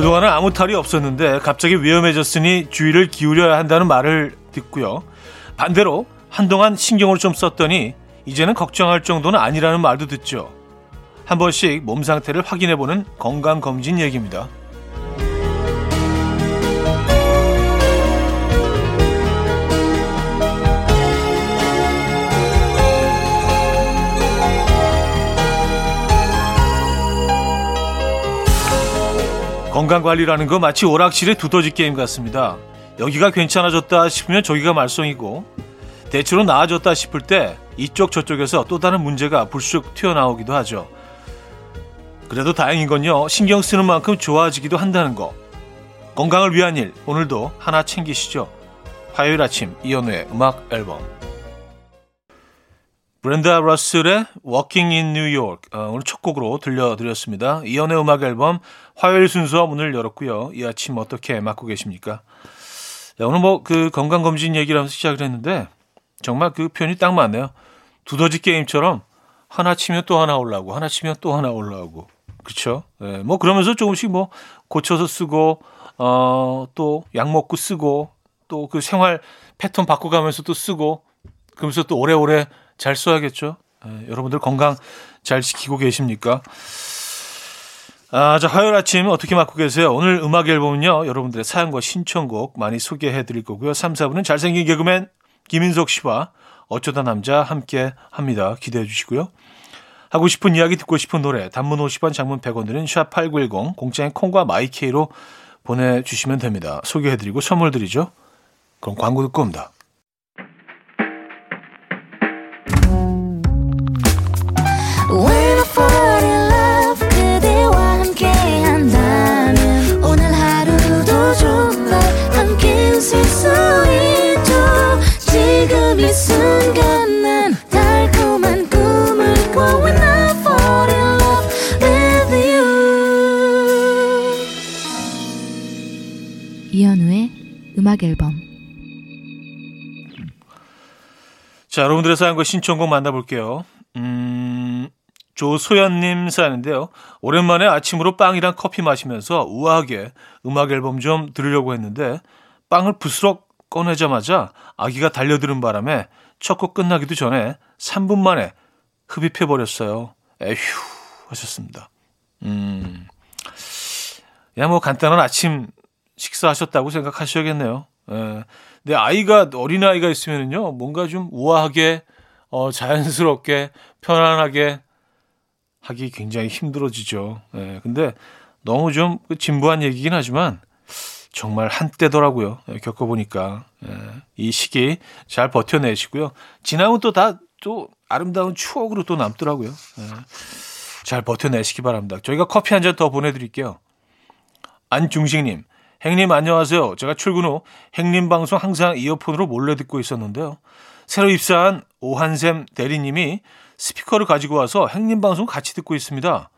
그동안은 아무 탈이 없었는데 갑자기 위험해졌으니 주의를 기울여야 한다는 말을 듣고요. 반대로 한동안 신경을 좀 썼더니 이제는 걱정할 정도는 아니라는 말도 듣죠. 한 번씩 몸 상태를 확인해보는 건강검진 얘기입니다. 건강관리라는 거 마치 오락실의 두더지 게임 같습니다. 여기가 괜찮아졌다 싶으면 저기가 말썽이고 대체로 나아졌다 싶을 때 이쪽 저쪽에서 또 다른 문제가 불쑥 튀어나오기도 하죠. 그래도 다행인 건요. 신경 쓰는 만큼 좋아지기도 한다는 거. 건강을 위한 일 오늘도 하나 챙기시죠. 화요일 아침 이연우의 음악 앨범 브렌다 러셀의 Walking in New York 어, 오늘 첫 곡으로 들려드렸습니다. 이연의 음악 앨범 화요일 순서 문을 열었고요. 이 아침 어떻게 맞고 계십니까? 네, 오늘 뭐 그 건강검진 얘기를 하면서 시작을 했는데 정말 그 표현이 딱 맞네요. 두더지 게임처럼 하나 치면 또 하나 올라오고 하나 치면 또 하나 올라오고 그렇죠? 네, 뭐 그러면서 조금씩 뭐 고쳐서 쓰고 어, 또 약 먹고 쓰고 또 그 생활 패턴 바꿔가면서 또 쓰고 그러면서 또 오래오래 잘 써야겠죠. 네, 여러분들 건강 잘 지키고 계십니까? 아, 자, 화요일 아침 어떻게 맞고 계세요? 오늘 음악 앨범은요, 여러분들의 사연과 신청곡 많이 소개해 드릴 거고요. 3, 4분은 잘생긴 개그맨 김인석 씨와 어쩌다 남자 함께 합니다. 기대해 주시고요. 하고 싶은 이야기 듣고 싶은 노래, 단문 50원, 장문 100원 드는 샵8910, 공짜인 콩과 마이케이로 보내주시면 됩니다. 소개해 드리고 선물 드리죠. 그럼 광고 듣고 옵니다. 음악 앨범 자, 여러분들의 사연과 신청곡 만나볼게요. 음, 조소연님 사연인데요. 오랜만에 아침으로 빵이랑 커피 마시면서 우아하게 음악 앨범 좀 들으려고 했는데 빵을 부스럭 꺼내자마자 아기가 달려드는 바람에 첫 곡 끝나기도 전에 3분 만에 흡입해버렸어요. 에휴 하셨습니다. 음, 그냥 뭐 간단한 아침 식사하셨다고 생각하셔야겠네요. 예. 근데 아이가 어린 아이가 있으면은요 뭔가 좀 우아하게 어, 자연스럽게 편안하게 하기 굉장히 힘들어지죠. 예. 근데 너무 좀그 진부한 얘기긴 하지만 정말 한때더라고요. 예, 겪어보니까 예. 이 시기 잘 버텨내시고요. 지나면 또다또 아름다운 추억으로 또 남더라고요. 예. 잘 버텨내시기 바랍니다. 저희가 커피 한 잔 더 보내드릴게요. 안중식님, 행님 안녕하세요. 제가 출근 후 행님 방송 항상 이어폰으로 몰래 듣고 있었는데요. 새로 입사한 오한샘 대리님이 스피커를 가지고 와서 행님 방송 같이 듣고 있습니다.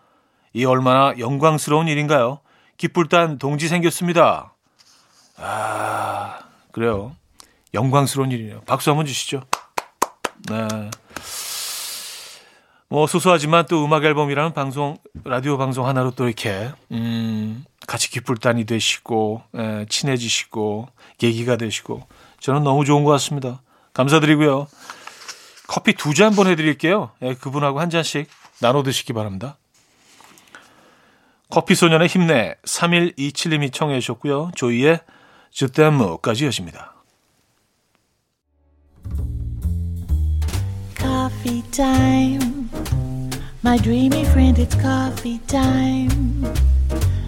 이 얼마나 영광스러운 일인가요? 기쁠 단 동지 생겼습니다. 아, 그래요. 영광스러운 일이네요. 박수 한번 주시죠. 네. 뭐 소소하지만 또 음악 앨범이라는 방송 라디오 방송 하나로 또 이렇게 음 같이 기쁠단이 되시고 에, 예, 친해지시고 계기가 되시고 저는 너무 좋은 것 같습니다. 감사드리고요. 커피 두 잔 보내드릴게요. 예, 그분하고 한 잔씩 나눠 드시기 바랍니다. 커피 소년의 힘내 3127님이 청해 주셨고요. 조이의 주댐무까지 여십니다. Coffee time. My dreamy friend, it's coffee time.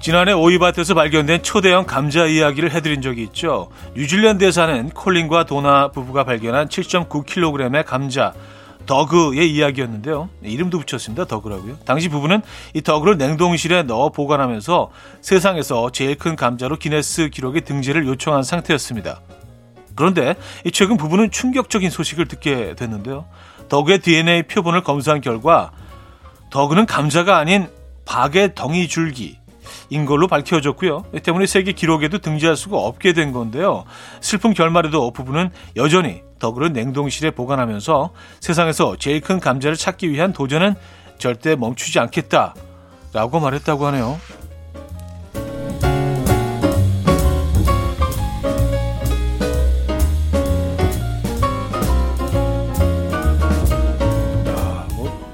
지난해 오이밭에서 발견된 초대형 감자 이야기를 해드린 적이 있죠. 뉴질랜드에 사는 콜린과 도나 부부가 발견한 7.9kg의 감자 더그의 이야기였는데요. 이름도 붙였습니다. 더그라고요. 당시 부부는 이 더그를 냉동실에 넣어 보관하면서 세상에서 제일 큰 감자로 기네스 기록에 등재를 요청한 상태였습니다. 그런데 최근 부부는 충격적인 소식을 듣게 됐는데요. 덕의 DNA 표본을 검사한 결과 덕은 감자가 아닌 박의 덩이 줄기 인 걸로 밝혀졌고요. 이 때문에 세계 기록에도 등재할 수가 없게 된 건데요. 슬픈 결말에도 부부는 여전히 덕을 냉동실에 보관하면서 세상에서 제일 큰 감자를 찾기 위한 도전은 절대 멈추지 않겠다라고 말했다고 하네요.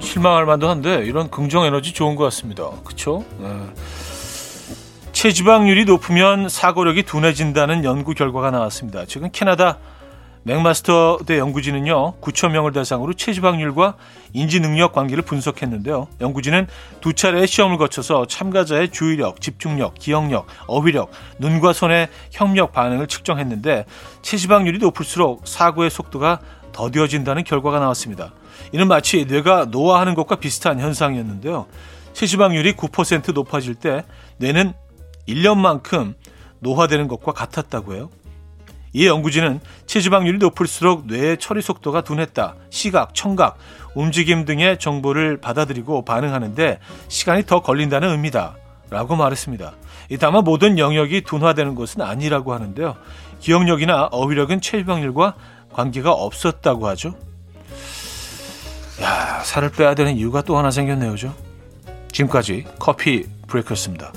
실망할 만도 한데 이런 긍정 에너지 좋은 것 같습니다. 그렇죠? 네. 체지방률이 높으면 사고력이 둔해진다는 연구 결과가 나왔습니다. 최근 캐나다 맥마스터대 연구진은요 9천 명을 대상으로 체지방률과 인지 능력 관계를 분석했는데요. 연구진은 두 차례의 시험을 거쳐서 참가자의 주의력, 집중력, 기억력, 어휘력, 눈과 손의 협력 반응을 측정했는데 체지방률이 높을수록 사고의 속도가 더뎌진다는 결과가 나왔습니다. 이는 마치 뇌가 노화하는 것과 비슷한 현상이었는데요. 체지방률이 9% 높아질 때 뇌는 1년만큼 노화되는 것과 같았다고 해요. 이 연구진은 체지방률이 높을수록 뇌의 처리 속도가 둔했다. 시각, 청각, 움직임 등의 정보를 받아들이고 반응하는데 시간이 더 걸린다는 의미다. 라고 말했습니다. 다만 모든 영역이 둔화되는 것은 아니라고 하는데요. 기억력이나 어휘력은 체지방률과 관계가 없었다고 하죠. 야, 살을 빼야 되는 이유가 또 하나 생겼네요. 죠 지금까지 커피 브레이크였습니다.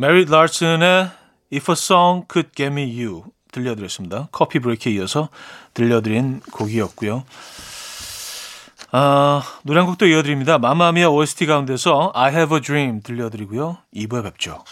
메리 라슨의 If a Song Could Get Me You 들려드렸습니다. 커피 브레이크에 이어서 들려드린 곡이었고요. 아, 노래 한 곡도 이어드립니다. 마마미아 OST 가운데서 I Have a Dream 들려드리고요. 2부에 뵙죠.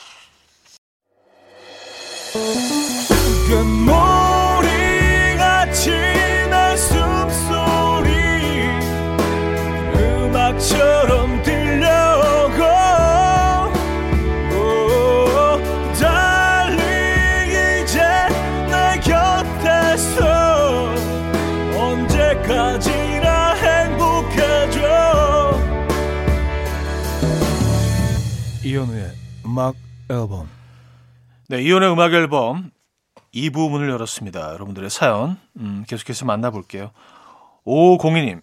음악 앨범 네, 이현우의 음악 앨범 2부 문을 열었습니다. 여러분들의 사연 음, 계속해서 만나볼게요. 5502님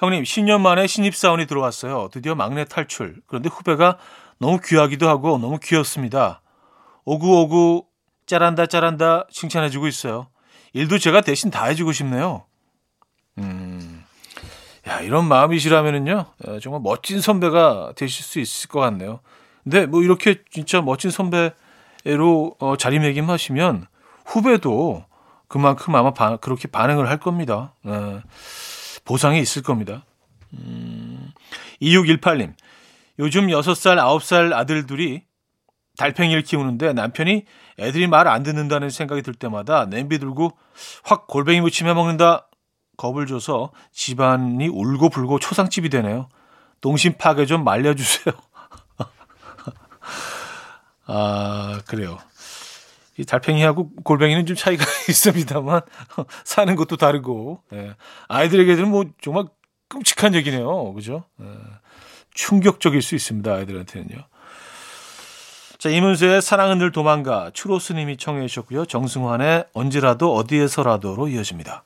형님, 10년 만에 신입 사원이 들어왔어요. 드디어 막내 탈출. 그런데 후배가 너무 귀하기도 하고 너무 귀엽습니다. 오구오구, 짜란다, 짜란다 칭찬해주고 있어요. 일도 제가 대신 다 해주고 싶네요. 음, 야, 이런 마음이시라면은요, 어, 정말 멋진 선배가 되실 수 있을 것 같네요. 근데 뭐 이렇게 진짜 멋진 선배로 어, 자리매김하시면 후배도 그만큼 아마 바, 그렇게 반응을 할 겁니다. 네. 보상이 있을 겁니다. 음, 2618님. 요즘 6살, 9살 아들들이 달팽이를 키우는데 남편이 애들이 말 안 듣는다는 생각이 들 때마다 냄비 들고 확 골뱅이 무침 해 먹는다 겁을 줘서 집안이 울고 불고 초상집이 되네요. 동심 파괴 좀 말려주세요. 아, 그래요. 이 달팽이하고 골뱅이는 좀 차이가 있습니다만 사는 것도 다르고 예. 아이들에게는 뭐 정말 끔찍한 얘기네요. 그죠? 예. 충격적일 수 있습니다. 아이들한테는요. 자, 이문세의 사랑은 늘 도망가 추로스님이 청해 주셨고요. 정승환의 언제라도 어디에서라도로 이어집니다.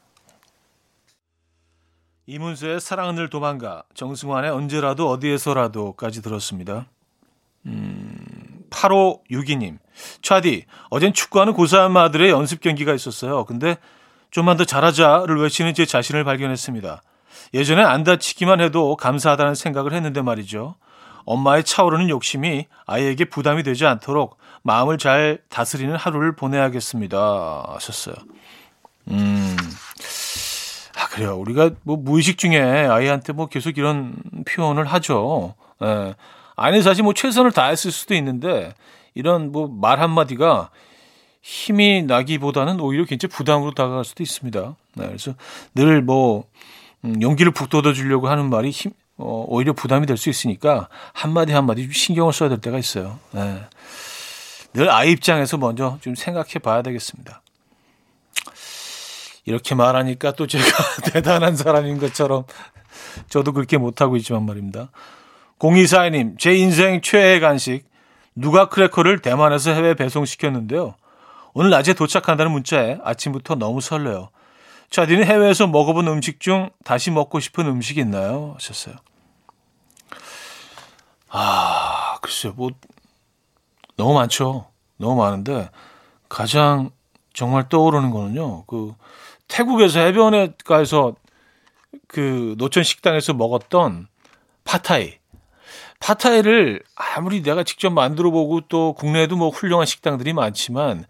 이문세의 사랑은 늘 도망가 정승환의 언제라도 어디에서라도까지 들었습니다. 음, 8562님. 차디, 어젠 축구하는 고3 아들의 연습 경기가 있었어요. 근데 좀만 더 잘하자를 외치는 제 자신을 발견했습니다. 예전에 안 다치기만 해도 감사하다는 생각을 했는데 말이죠. 엄마의 차오르는 욕심이 아이에게 부담이 되지 않도록 마음을 잘 다스리는 하루를 보내야겠습니다. 하셨어요. 음. 아, 그래요. 우리가 뭐 무의식 중에 아이한테 뭐 계속 이런 표현을 하죠. 예. 아니 사실 뭐 최선을 다했을 수도 있는데 이런 뭐 말 한마디가 힘이 나기보다는 오히려 굉장히 부담으로 다가갈 수도 있습니다. 네, 그래서 늘뭐 음, 용기를 북돋워 주려고 하는 말이 힘, 어, 오히려 부담이 될 수 있으니까 한마디 한마디 좀 신경을 써야 될 때가 있어요. 네. 늘 아이 입장에서 먼저 좀 생각해 봐야 되겠습니다. 이렇게 말하니까 또 제가 대단한 사람인 것처럼 저도 그렇게 못하고 있지만 말입니다. 0242님, 제 인생 최애 간식 누가 크래커를 대만에서 해외 배송시켰는데요. 오늘 낮에 도착한다는 문자에 아침부터 너무 설레요. 차디는 해외에서 먹어본 음식 중 다시 먹고 싶은 음식 있나요? 하셨어요. 아, 글쎄요. 뭐 너무 많죠. 너무 많은데 가장 정말 떠오르는 거는요. 그 태국에서 해변가에서 그 노천 식당에서 먹었던 파타이. 파타이를 아무리 내가 직접 만들어 보고 또 국내에도 뭐 훌륭한 식당들이 많지만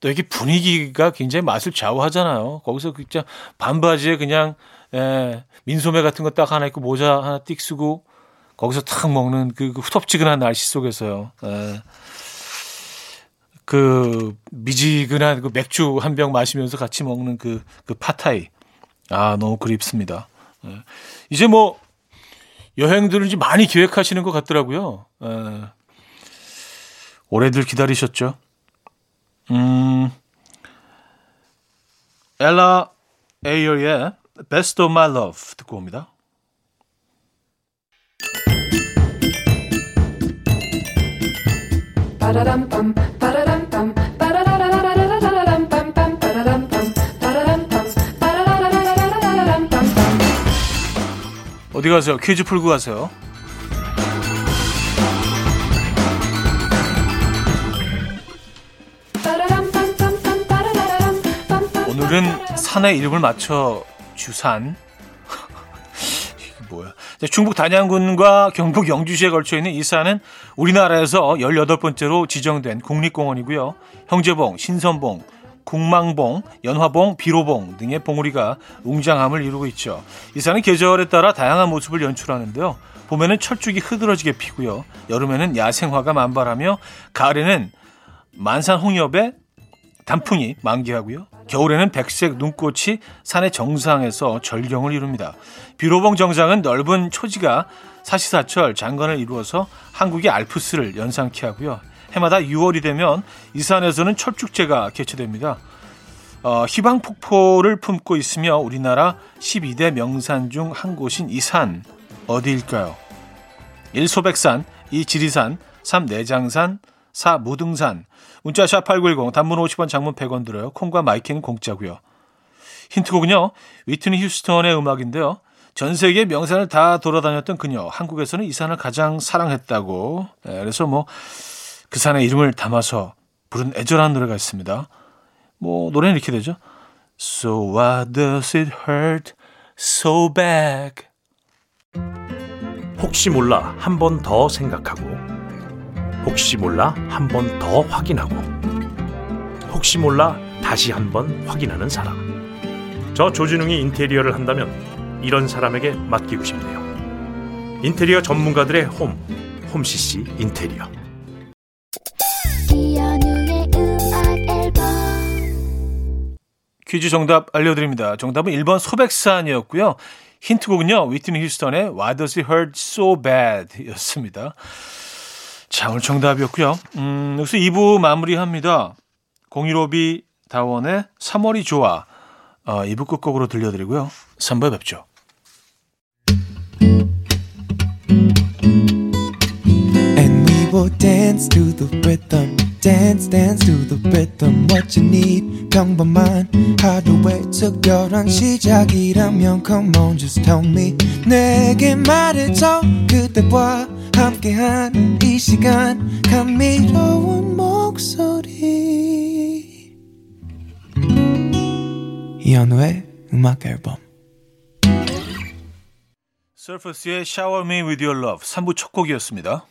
또 이게 분위기가 굉장히 맛을 좌우하잖아요. 거기서 진짜 반바지에 그냥 예, 민소매 같은 거 딱 하나 있고 모자 하나 띡 쓰고 거기서 탁 먹는 그, 그 후텁지근한 날씨 속에서요. 예. 그 미지근한 그 맥주 한 병 마시면서 같이 먹는 그, 그 파타이. 아, 너무 그립습니다. 예. 이제 뭐 여행들을 이제 많이 계획하시는 것 같더라고요. 예. 오래들 기다리셨죠? 음, 엘라 에이어의 Best of My Love 듣고 옵니다. 어디 가세요? 퀴즈 풀고 가세요. 오늘은 산의 이름을 맞춰 주산. 이게 뭐야? 중북 단양군과 경북 영주시에 걸쳐 있는 이 산은 우리나라에서 18번째로 지정된 국립공원이고요. 형제봉, 신선봉, 국망봉, 연화봉, 비로봉 등의 봉우리가 웅장함을 이루고 있죠. 이 산은 계절에 따라 다양한 모습을 연출하는데요. 봄에는 철쭉이 흐드러지게 피고요. 여름에는 야생화가 만발하며 가을에는 만산 홍엽에 단풍이 만개하고요. 겨울에는 백색 눈꽃이 산의 정상에서 절경을 이룹니다. 비로봉 정상은 넓은 초지가 사시사철 장관을 이루어서 한국의 알프스를 연상케 하고요. 해마다 6월이 되면 이 산에서는 철쭉제가 개최됩니다. 어, 희방폭포를 품고 있으며 우리나라 12대 명산 중 한 곳인 이산 어디일까요? 1. 소백산 2. 지리산 3. 내장산 4. 무등산 문자샵 8910 단문 50원 장문 100원 들어요. 콩과 마이K는 공짜고요. 힌트곡은요. 휘트니 휴스턴의 음악인데요. 전 세계 명산을 다 돌아다녔던 그녀. 한국에서는 이 산을 가장 사랑했다고. 네, 그래서 뭐 그 산의 이름을 담아서 부른 애절한 노래가 있습니다. 뭐 노래는 이렇게 되죠. So why does it hurt so bad? 혹시 몰라 한 번 더 생각하고 혹시 몰라 한 번 더 확인하고 혹시 몰라 다시 한 번 확인하는 사람 저 조진웅이 인테리어를 한다면 이런 사람에게 맡기고 싶네요 인테리어 전문가들의 홈 홈CC 인테리어 퀴즈 정답 알려드립니다. 정답은 1번 소백산이었고요. 힌트곡은요. 위트니 휴스턴의 Why Does It Hurt So Bad 였습니다. 자, 오늘 정답이었고요. 음, 여기서 2부 마무리합니다. 015B 다원의 3월이 좋아. 어, 2부 끝곡으로 들려드리고요. 3부에 뵙죠. Will dance to the rhythm. Dance, dance to the rhythm. What you need, 평범한 하루의 특별한 시작이라면 Come on, just tell me. 내게 말해줘. 그대와 함께한 이 시간. 감미로운 목소리. 이현우의 음악 앨범. 서퍼스의 Shower Me With Your Love 3부 첫 곡이었습니다.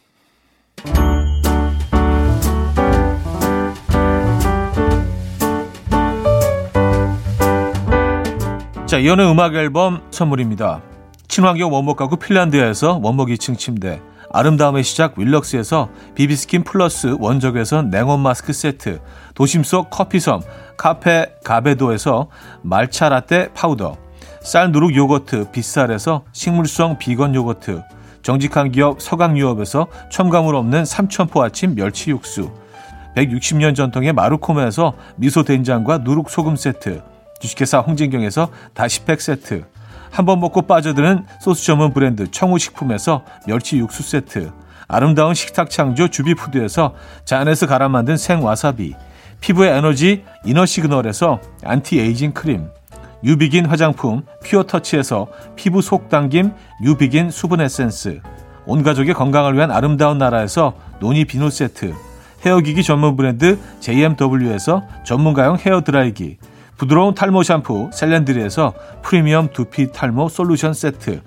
자, 이현우의 음악 앨범 선물입니다. 친환경 원목 가구 핀란드에서 원목 2층 침대, 아름다움의 시작 윌럭스에서 비비스킨 플러스 원적에서 냉온 마스크 세트, 도심 속 커피섬 카페 가베도에서 말차 라떼 파우더, 쌀 누룩 요거트 빗살에서 식물성 비건 요거트, 정직한 기업 서강유업에서 첨가물 없는 삼천포 아침 멸치 육수, 160년 전통의 마루코메에서 미소 된장과 누룩 소금 세트, 주식회사 홍진경에서 다시팩 세트, 한 번 먹고 빠져드는 소스 전문 브랜드 청우식품에서 멸치 육수 세트, 아름다운 식탁 창조 주비푸드에서 잔에서 갈아 만든 생와사비, 피부의 에너지 이너 시그널에서 안티에이징 크림, 뉴비긴 화장품 퓨어 터치에서 피부 속 당김 뉴비긴 수분 에센스, 온 가족의 건강을 위한 아름다운 나라에서 노니 비누 세트, 헤어기기 전문 브랜드 JMW에서 전문가용 헤어 드라이기, 부드러운 탈모 샴푸 셀렌드리에서 프리미엄 두피 탈모 솔루션 세트,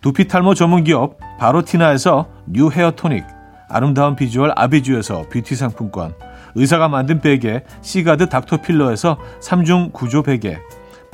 두피 탈모 전문 기업 바로티나에서 뉴 헤어 토닉, 아름다운 비주얼 아비주에서 뷰티 상품권, 의사가 만든 베개 시가드 닥터필러에서 3중 구조 베개,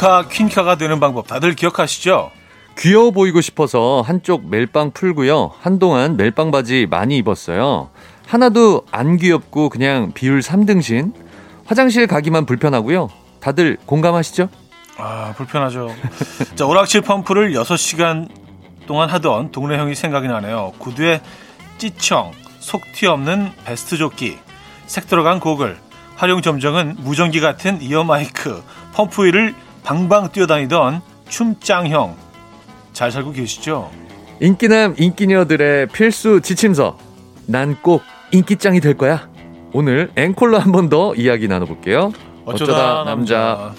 퀸카 퀸카가 되는 방법 다들 기억하시죠? 귀여워 보이고 싶어서 한쪽 멜빵 풀고요. 한동안 멜빵 바지 많이 입었어요. 하나도 안 귀엽고 그냥 비율 3등신. 화장실 가기만 불편하고요. 다들 공감하시죠? 아, 불편하죠. 자, 오락실 펌프를 6시간 동안 하던 동네 형이 생각이 나네요. 구두에 찌청, 속 티 없는 베스트 조끼, 색 들어간 고글, 활용 점정은 무전기 같은 이어 마이크, 펌프 위를 방방 뛰어다니던 춤짱형. 잘 살고 계시죠? 인기남 인기녀들의 필수 지침서. 난 꼭 인기짱이 될 거야. 오늘 앵콜로 한 번 더 이야기 나눠볼게요. 어쩌다, 어쩌다 남자. 남자.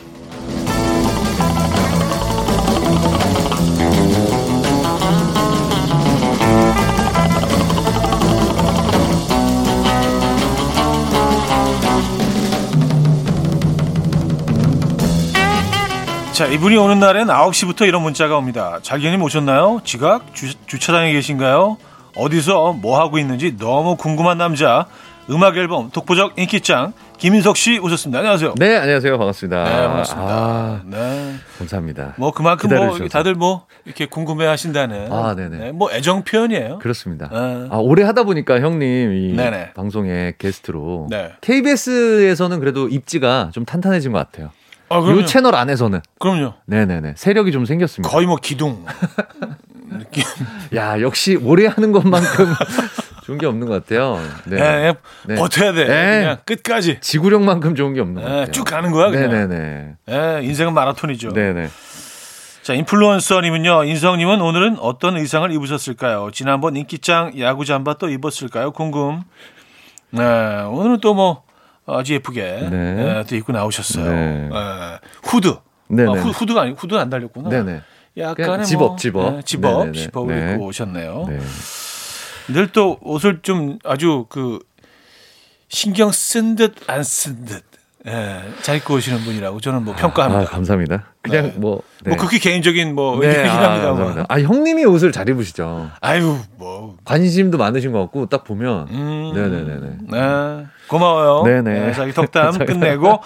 자, 이분이 오는 날엔 9시부터 이런 문자가 옵니다. 자기님 오셨나요? 지각? 주, 주차장에 계신가요? 어디서 뭐 하고 있는지 너무 궁금한 남자. 음악 앨범 독보적 인기짱 김인석 씨 오셨습니다. 안녕하세요. 네, 안녕하세요. 반갑습니다. 네, 반갑습니다. 아, 네. 감사합니다. 뭐 그만큼 뭐 기다려주셔서. 다들 뭐 이렇게 궁금해 하신다는 아, 네네. 네, 뭐 애정 표현이에요. 그렇습니다. 네. 아, 오래 하다 보니까 형님 이 네네. 방송에 게스트로 네. KBS에서는 그래도 입지가 좀 탄탄해진 것 같아요. 아. 이 채널 안에서는 그럼요. 네네네 세력이 좀 생겼습니다. 거의 뭐 기둥. 느낌. 야 역시 오래 하는 것만큼 좋은 게 없는 것 같아요. 네. 네. 네. 버텨야 돼. 네. 그냥 끝까지. 지구력만큼 좋은 게 없는 것 네, 같아요. 쭉 가는 거야. 그냥. 네네네. 네, 인생은 마라톤이죠. 네네. 자, 인플루언서님은요, 인성님은 오늘은 어떤 의상을 입으셨을까요? 지난번 인기짱 야구 잠바 또 입었을까요? 궁금. 네, 오늘은 또 뭐, 아주 예쁘게, 네. 네, 또 입고 나오셨어요. 네. 네, 후드. 네네. 아, 후, 후드가 아니고, 후드는 안 달렸구나. 네네. 약간의 그냥 뭐, zip-up, zip-up. 네, zip-up. zip-up을 네. 입고 오셨네요. 네. 늘또 옷을 좀 아주 그, 신경 쓴 듯 안 쓴 듯, 예, 잘 입고 오시는 분이라고 저는 뭐 평가합니다. 아, 감사합니다. 그냥 네. 뭐. 네. 뭐 그게 개인적인 뭐 네, 의견이긴 아, 합니다만. 감사합니다. 아, 형님이 옷을 잘 입으시죠. 아유, 뭐. 관심도 많으신 것 같고, 딱 보면. 음, 네네네네. 네. 고마워요. 네네. 자기 덕담 끝내고.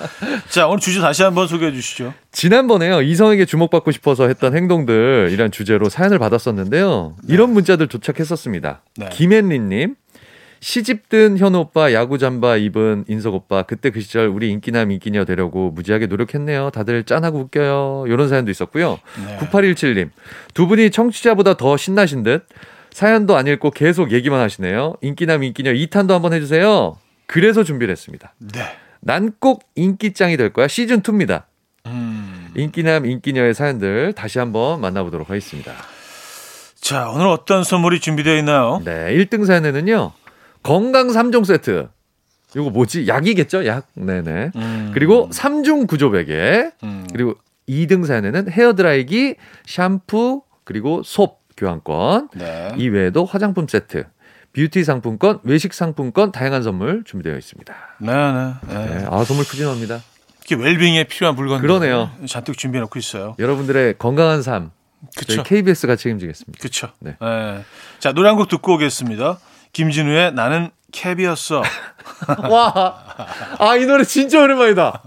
자, 오늘 주제 다시 한번 소개해 주시죠. 지난번에요 이성에게 주목받고 싶어서 했던 행동들 이란 주제로 사연을 받았었는데요 이런 문자들 도착했었습니다 네. 김앤리님 시집든 현우 오빠 야구 잠바 입은 인석 오빠 그때 그 시절 우리 인기남 인기녀 되려고 무지하게 노력했네요 다들 짠하고 웃겨요 이런 사연도 있었고요 네. 9817님 두 분이 청취자보다 더 신나신 듯 사연도 안 읽고 계속 얘기만 하시네요 인기남 인기녀 2탄도 한번 해주세요 그래서 준비를 했습니다 네. 난 꼭 인기짱이 될 거야 시즌 2입니다 음. 인기남 인기녀의 사연들 다시 한번 만나보도록 하겠습니다. 자, 오늘 어떤 선물이 준비되어 있나요? 네, 1등 사연에는요. 건강 3종 세트. 요거 뭐지? 약이겠죠? 약. 네네. 음. 그리고 3중 구조 베개. 음. 그리고 2등 사연에는 헤어드라이기, 샴푸, 그리고 솥 교환권. 네. 이외에도 화장품 세트, 뷰티 상품권, 외식 상품권 다양한 선물 준비되어 있습니다. 네, 네. 네. 네, 아 선물 푸짐합니다. 이렇게 웰빙에 필요한 물건들 그러네요. 잔뜩 준비해 놓고 있어요. 여러분들의 건강한 삶 저희 그렇죠. KBS가 책임지겠습니다. 그렇죠. 네. 네. 자, 노래 한 곡 듣고 오겠습니다. 김진우의 나는 캡이었어. 와, 아 이 노래 진짜 오랜만이다.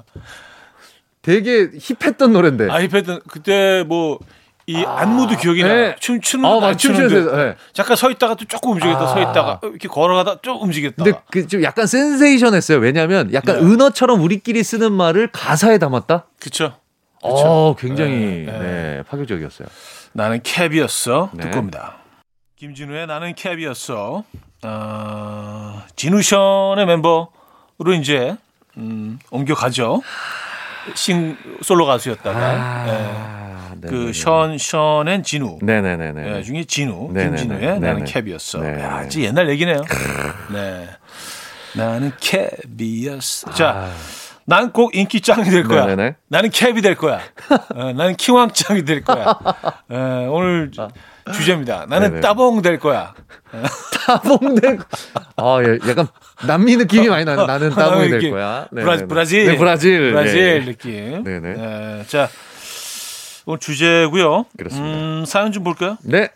되게 힙했던 노래인데. 아, 힙했던 그때 뭐이 안무도 기억이 나. 네. 춤추는 아, 추는데. 춤추면서, 네. 잠깐 서 있다가 또 조금 움직였다 서 아. 있다가 이렇게 걸어가다 좀 움직였다. 근데 그 좀 약간 센세이션했어요. 왜냐하면 약간 네. 은어처럼 우리끼리 쓰는 말을 가사에 담았다. 그쵸? 어, 굉장히 네, 네, 네. 파격적이었어요. 나는 캡이었어. 네. 듣고 옵니다. 김진우의 나는 캡이었어. 어, 진우션의 멤버로 이제 음, 옮겨가죠. 싱 솔로 가수였다가 네. 아, 네, 그 션, 션앤 진우 네네네네. 네, 중에 진우, 네네네. 김진우의 네네. 나는 캡이었어. 네. 야, 진짜 옛날 얘기네요. 네. 나는 캡이었어. 자, 난꼭 인기 짱이 될 거야. 아. 네네네. 나는 캡이 될 거야. 어, 나는 키왕 짱이 될 거야. 에, 오늘 주제입니다. 나는 아. 네네. 따봉 될 거야. 따봉될 거. 아, 예, 약간 남미 느낌이 많이 나는 나는 따봉이 될 거야. 브라, 네네네. 브라질. 네, 브라질. 브라질 네. 느낌. 네네. 네, 자, 오늘 주제고요. 그렇습니다. 음, 사연 좀 볼까요? 네.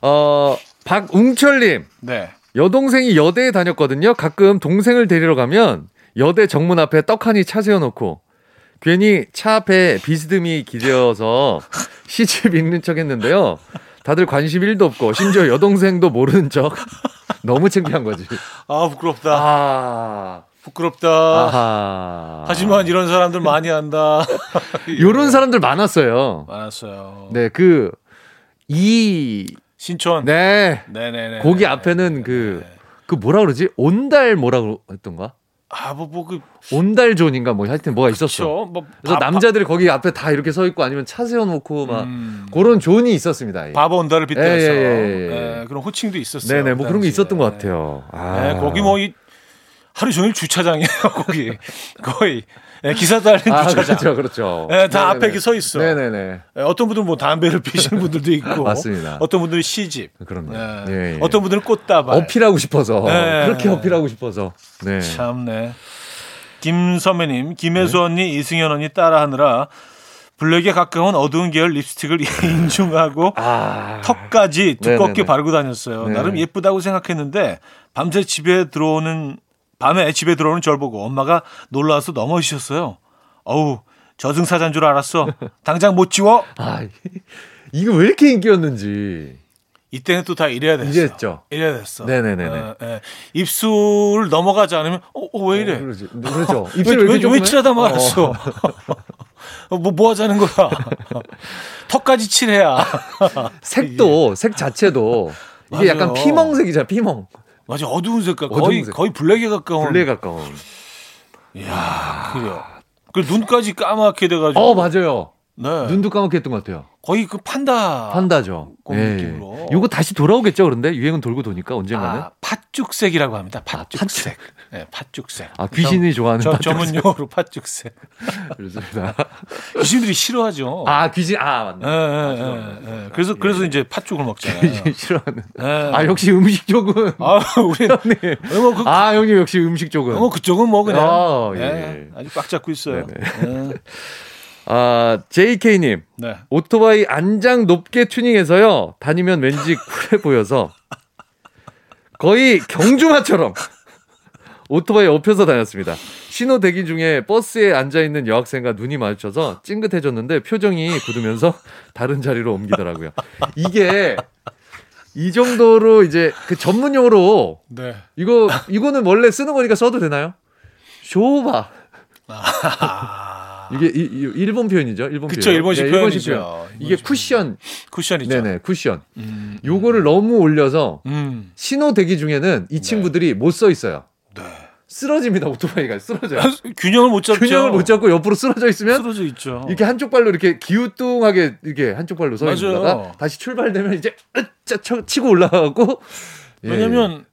어, 박웅철님. 네. 여동생이 여대에 다녔거든요. 가끔 동생을 데리러 가면 여대 정문 앞에 떡하니 차 세워놓고 괜히 차 앞에 비스듬히 기대어서 시집 읽는 척 했는데요. 다들 관심 1도 없고 심지어 여동생도 모르는 척 너무 창피한 거지. 아, 부끄럽다. 아, 부끄럽다. 아하. 하지만 이런 사람들 많이 한다. 요런 사람들 많았어요. 많았어요. 네, 그, 이, 신촌. 네. 네네네. 거기 앞에는 그, 그 뭐라 그러지? 온달 뭐라고 했던가? 아, 뭐, 뭐, 그, 온달존인가 뭐 하여튼 뭐가 있었어. 뭐, 그래서 바- 남자들이 거기 앞에 다 이렇게 서 있고 아니면 차 세워놓고 막 음. 그런 존이 있었습니다. 예. 바보 온달을 빗대서 예, 예, 예, 예. 그런 호칭도 있었어요. 네네 뭐그 그런 게. 있었던 것 같아요. 아. 네, 거기 뭐 이, 하루 종일 주차장이에요. 거기 거의 네, 기사 달린 아, 주차장. 그렇죠, 그렇죠. 네, 다 네네네. 앞에 이렇게 서 있어. 네네네. 네, 어떤 분들은 뭐 담배를 피시는 분들도 있고, 맞습니다. 어떤 분들은 시집, 그럼요. 네. 예, 예. 어떤 분들은 꽃다발. 어필하고 싶어서 네. 그렇게 어필하고 싶어서. 네. 참네. 김선배님, 김혜수 언니, 이승현 언니 따라하느라 블랙에 가까운 어두운 계열 립스틱을 인중하고 아. 턱까지 두껍게 네네네. 바르고 다녔어요. 네. 나름 예쁘다고 생각했는데 밤새 집에 들어오는 밤에 집에 들어오는 절 보고 엄마가 놀라서 넘어지셨어요. 어우 저승사자인 줄 알았어. 당장 못 지워. 아, 이거 왜 이렇게 인기였는지. 이때는 또 다 이래야 됐어. 이랬죠. 이래야 됐어. 네네네네. 어, 예. 입술을 넘어가지 않으면 어, 어, 왜 이래? 어, 그러지. 그렇죠. 왜, 입술 왜, 왜 조그매? 칠하다 어. 말았어? 어, 뭐, 뭐 하자는 거야? 턱까지 칠해야. 색도 색 자체도 이게 맞아요. 약간 피멍색이잖아. 피멍. 맞아, 어두운 색깔. 어두운 거의, 색. 거의 블랙에 가까운. 블랙 가까운. 이야, 그래요. 그 눈까지 까맣게 돼가지고. 어 맞아요. 네. 눈도 까맣게 했던 것 같아요. 거의 그 판다. 판다죠. 그 느낌으로. 요거 다시 돌아오겠죠. 그런데 유행은 돌고 도니까 언젠가는. 아, 팥죽색이라고 합니다. 팥죽색. 팥죽색. 네, 팥죽색. 아, 귀신이 좋아하는 저, 팥죽색. 전문 용어로 팥죽색. 그렇습니다. 귀신들이 싫어하죠. 아 귀신 아 예, 맞네. 예, 예, 예. 그래서 그래서 이제 팥죽을 먹잖아요. 싫어하는. 예. 아 역시 음식 쪽은. 아, 우리 형님. 뭐, 그, 아 형님 역시 음식 쪽은. 뭐 그쪽은 뭐 그냥 아, 예, 예. 잡고 있어요. 예. 아 JK님 네. 오토바이 안장 높게 튜닝해서요 다니면 왠지 쿨해 보여서 거의 경주마처럼 오토바이 업혀서 다녔습니다. 신호 대기 중에 버스에 앉아 있는 여학생과 눈이 마주쳐서 찡긋해졌는데 표정이 굳으면서 다른 자리로 옮기더라고요. 이게 이 정도로 이제 그 전문 용어로 네. 이거 이거는 원래 쓰는 거니까 써도 되나요? 쇼바 아, 이게 이, 이 일본 표현이죠. 일본 그쵸, 표현. 일본식 네, 표현이죠. 표현. 이게 일본식 쿠션 쿠션이죠. 네네 쿠션. 음, 요거를 너무 올려서 음. 신호 대기 중에는 이 친구들이 못써 있어요. 네. 쓰러집니다 오토바이가 쓰러져요. 아, 균형을 못 잡죠. 균형을 못 잡고 옆으로 쓰러져 있으면 쓰러져 있죠. 이렇게 한쪽 발로 이렇게 기우뚱하게 이렇게 한쪽 발로 서. 있다가 다시 출발되면 이제 으짜 쳐- 치고 올라가고 예. 왜냐면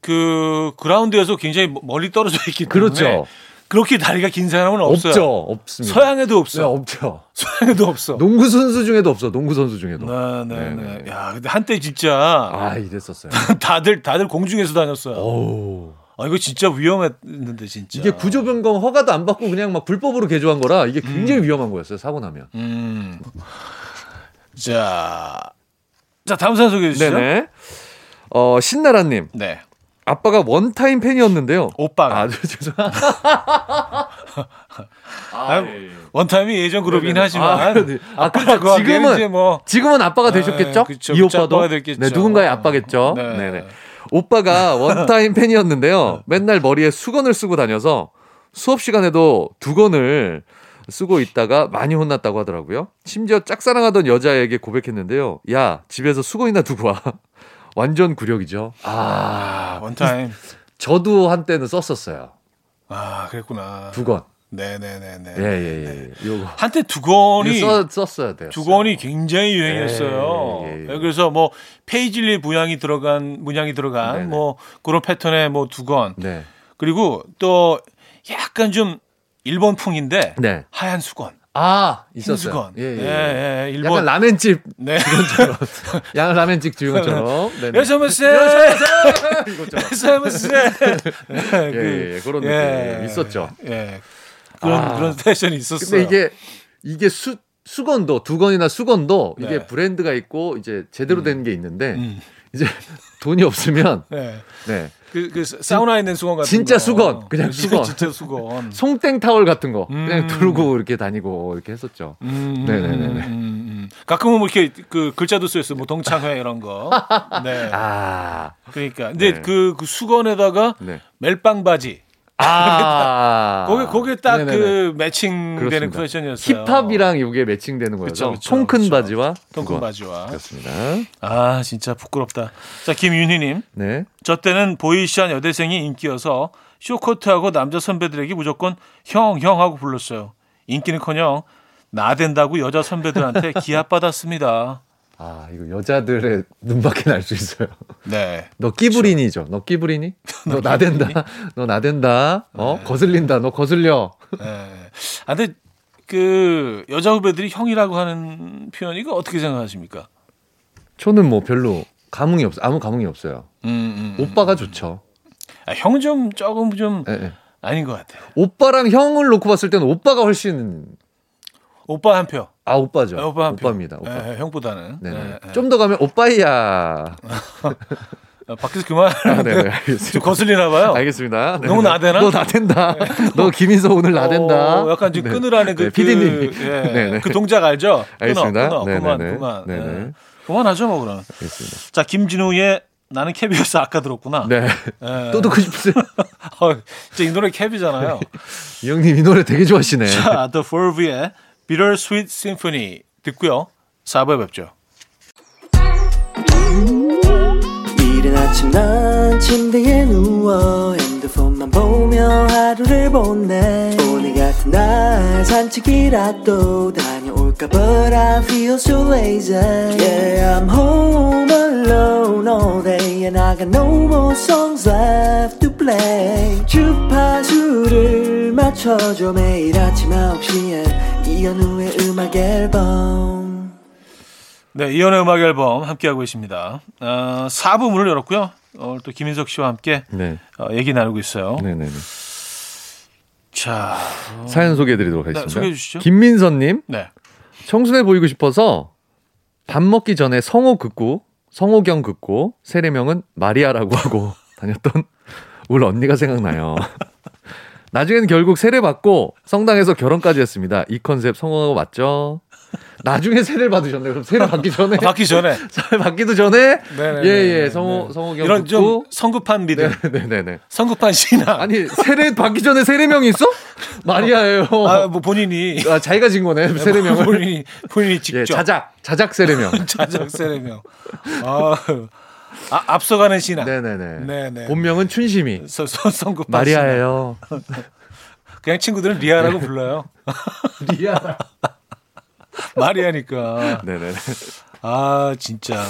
그 그라운드에서 굉장히 멀리 떨어져 있기 때문에 그렇죠. 그렇게 다리가 긴 사람은 없어요. 없죠 없습니다. 서양에도 네, 없어. 없죠. 서양에도 없어. 농구 선수 중에도 없어. 농구 선수 중에도. 네, 네, 네, 네. 네. 야, 근데 한때 진짜 아 이랬었어요. 다들 다들 공중에서 다녔어요. 오. 아, 이거 진짜 위험했는데 진짜. 이게 구조 변경 허가도 안 받고 그냥 막 불법으로 개조한 거라 이게 굉장히 위험한 거였어요 사고 나면. 음. 자. 자, 다음 사연 소개해 주시죠. 네네. 어 신나라 님 네. 아빠가 원타임 팬이었는데요. 오빠가 아 죄송. 아, 원타임이 예전 그룹이긴 하지만 아, 네. 아, 그렇죠. 지금은- 뭐 지금은 아빠가 되셨겠죠? 네, 그쵸. 이 그쵸, 오빠도 아빠가 됐겠죠. 네, 누군가의 아빠겠죠. 네. 네. 네 오빠가 원타임 팬이었는데요. 맨날 머리에 수건을 쓰고 다녀서 수업 시간에도 두건을 쓰고 있다가 많이 혼났다고 하더라고요. 심지어 짝사랑하던 여자에게 고백했는데요. 야, 집에서 수건이나 두고 와. 완전 굴욕이죠. 아, 아, 원타임. 저도 한때는 썼었어요. 아, 그랬구나. 두 건. 네네네네. 예, 예, 예. 요거. 한때 두 권이 썼어야 돼요. 두 권이 굉장히 유행했어요. 예, 예, 예. 그래서 뭐 페이즐리 문양이 들어간 문양이 들어간 네네. 뭐 그런 패턴의 뭐두 권. 네. 그리고 또 약간 좀 일본풍인데 네. 하얀 수건. 아, 흰 있었어요. 수건. 예, 예. 예, 예, 약간 일본. 라멘집 네. 양 라멘집 주인공처럼. 네네. 여서무세. 이거죠. 여서무세. 예, 예, 예, 그런 느낌 있었죠. 예. 그런 아. 그런 패션이 있었어요. 근데 이게 이게 수 수건도 두건이나 수건도 이게 네. 브랜드가 있고 이제 제대로 된 게 있는데 음. 이제 돈이 없으면 네. 네 그, 그 사우나에 있는 수건 같은 진짜 거. 수건, 그냥 수건. 진짜 수건. 송땡 타월 같은 거 그냥 음. 두르고 이렇게 다니고 이렇게 했었죠. 음, 네네네네. 음, 음, 음. 가끔은 뭐 이렇게 그 글자도 쓰였어요. 뭐 동창회 이런 거. 네. 아, 그러니까. 근데 네. 그, 그 수건에다가 네. 멜빵 바지. 아, 거기 거기에 딱. 그 매칭되는 그렇습니다. 패션이었어요. 힙합이랑 이게 매칭되는 거죠. 통큰 그쵸. 바지와 통큰. 바지와. 그렇습니다. 아 진짜 부끄럽다. 자 김윤희님, 네. 저 때는 보이시한 여대생이 인기여서 쇼코트하고 남자 선배들에게 무조건 형, 형 하고 불렀어요. 인기는 커녕 나댄다고 여자 선배들한테 기합받았습니다. 아, 이거 여자들의 눈밖에 날 수 있어요. 네. 너 끼부린이죠. 너 끼부린이? 너 나댄다. 너 나댄다. 어? 거슬린다. 너 거슬려. 네. 아, 근데 그 여자 후배들이 형이라고 하는 표현 이거 어떻게 생각하십니까? 저는 뭐 별로 감흥이 없어. 아무 감흥이 없어요. 음, 음. 오빠가 좋죠. 아, 형 좀 조금 좀 예, 예. 아닌 것 같아요. 오빠랑 형을 놓고 봤을 때는 오빠가 훨씬 오빠 한 표. 아 오빠죠. 네, 오빠 한 표. 오빠입니다. 오빠. 네, 형보다는. 네네. 네, 네. 좀더 가면 오빠야. 어, 밖에서 그만. 아, 네네. 좀 알겠습니다. 거슬리나 봐요. 알겠습니다. 너무 나대나? 너 나댄다. 너 김인서 오늘 나댄다. 어, 약간 좀 네. 끊으라는 그, 네, 피디님. 그, 예, 네네. 그 동작 알죠? 끊어, 알겠습니다. 끊어, 그만, 네네네. 그만. 네네. 예. 그만하죠, 뭐, 그럼. 알겠습니다. 자, 김진우의 나는 캡이었어. 아까 들었구나. 네. 예. 또 듣고 싶으세요? 어, 진짜 이 노래 캡이잖아요. 이 형님 이 노래 되게 좋아하시네. 자, The Fourvi의 Bittersweet Symphony 듣고요. 4부에 뵙죠. 이른 아침 난 침대에 누워 핸드폰만 보며 하루를 보내 오늘 같은 날 산책이라도 다 녀올까 But I feel so lazy Yeah I'm home alone all day And I got no more songs left to play 주파수를 맞춰줘 매일 아침 9시에 이현우의 음악 앨범 네, 이연의 음악 앨범 함께하고 있습니다. 어, 4부 문을 열었고요. 오늘 또 김인석 씨와 함께 네. 어, 얘기 나누고 있어요. 네네네. 자, 사연 소개해드리도록 하겠습니다. 네, 소개해 주시죠. 김민선님, 네. 청순해 보이고 싶어서 밥 먹기 전에 성호 긋고 성호경 긋고 세례명은 마리아라고 하고 다녔던 우리 언니가 생각나요. 나중에는 결국 세례 받고 성당에서 결혼까지 했습니다. 이 컨셉 성공하고 맞죠? 나중에 세례를 받으셨네요. 그럼 세례 받기 전에 아, 받기 전에. 받기도 전에. 예예 성호 성호 경 이런 좀 긋고 성급한 믿음, 네네네. 성급한 신앙. 아니 세례 받기 전에 세례명이 있어? 마리아예요. 아, 뭐 본인이 아, 자기가 진 거네 세례명을. 본인이 본인이 직접 예, 자작 자작 세례명. 자작 세례명. 아, 아, 앞서가는 신앙. 네네네. 네네. 본명은 춘심이. 서, 서, 성급한 마리아예요. 그냥 친구들은 리아라고 불러요. 리아. 마리아니까. 네네. 아 진짜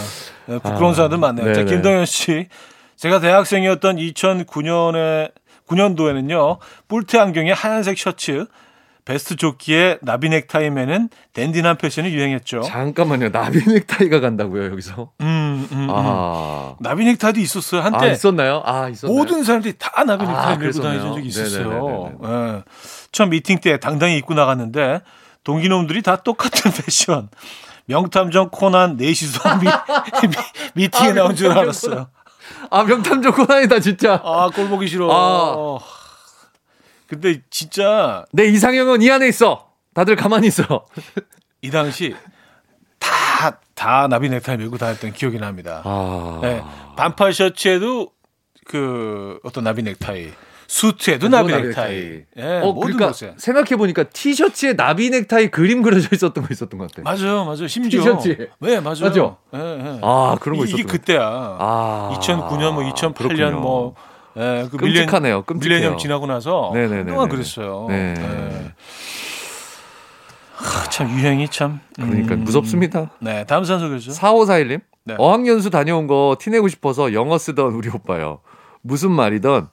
네, 부끄러운 아, 사람들 많네요. 자. 김동현 씨, 제가 대학생이었던 2009년에 9년도에는요 뿔테 안경에 하얀색 셔츠, 베스트 조끼에 나비 넥타이 매는 댄디한 패션이 유행했죠. 잠깐만요. 나비 넥타이가 간다고요 여기서. 음, 음, 음. 아. 나비 넥타이도 있었어요. 한때 아 있었나요? 아 있었나요? 모든 사람들이 다 나비 아, 넥타이 메고 그랬었나요? 다니는 적이 있었어요. 예. 처음 미팅 때 당당히 입고 나갔는데 동기놈들이 다 똑같은 패션. 명탐정 코난 넷이서 미, 미, 미팅에 아, 나온 줄 알았어요. 아 명탐정 코난이다 진짜. 아, 꼴 보기 싫어. 아. 근데 진짜 내 이상형은 이 안에 있어. 다들 가만히 있어. 이 당시 다, 다 나비 넥타이 메고 다녔던 기억이 납니다. 아. 네, 반팔 셔츠에도 그 어떤 나비 넥타이, 수트에도 나비 넥타이. 예, 어, 모든 그러니까 곳에. 생각해 보니까 티셔츠에 나비 넥타이 그림 그려져 있었던 거 있었던 것 같아. 맞아요, 맞아요. 심지어. 티셔츠에. 네, 맞아요. 맞죠? 예, 예. 아, 그런 거 이게 있었던 것 그때야. 아. 2009년, 뭐 2008년 그렇군요. 뭐 예, 그 끔찍하네요, 끔찍해요. 밀레니엄 지나고 나서 네네네네. 한동안 그랬어요. 네. 예. 하, 참 유행이 참. 그러니까 음, 무섭습니다. 네, 다음 산소교죠. 4541님. 네. 어학연수 다녀온 거 티내고 싶어서 영어 쓰던 우리 오빠요. 무슨 말이던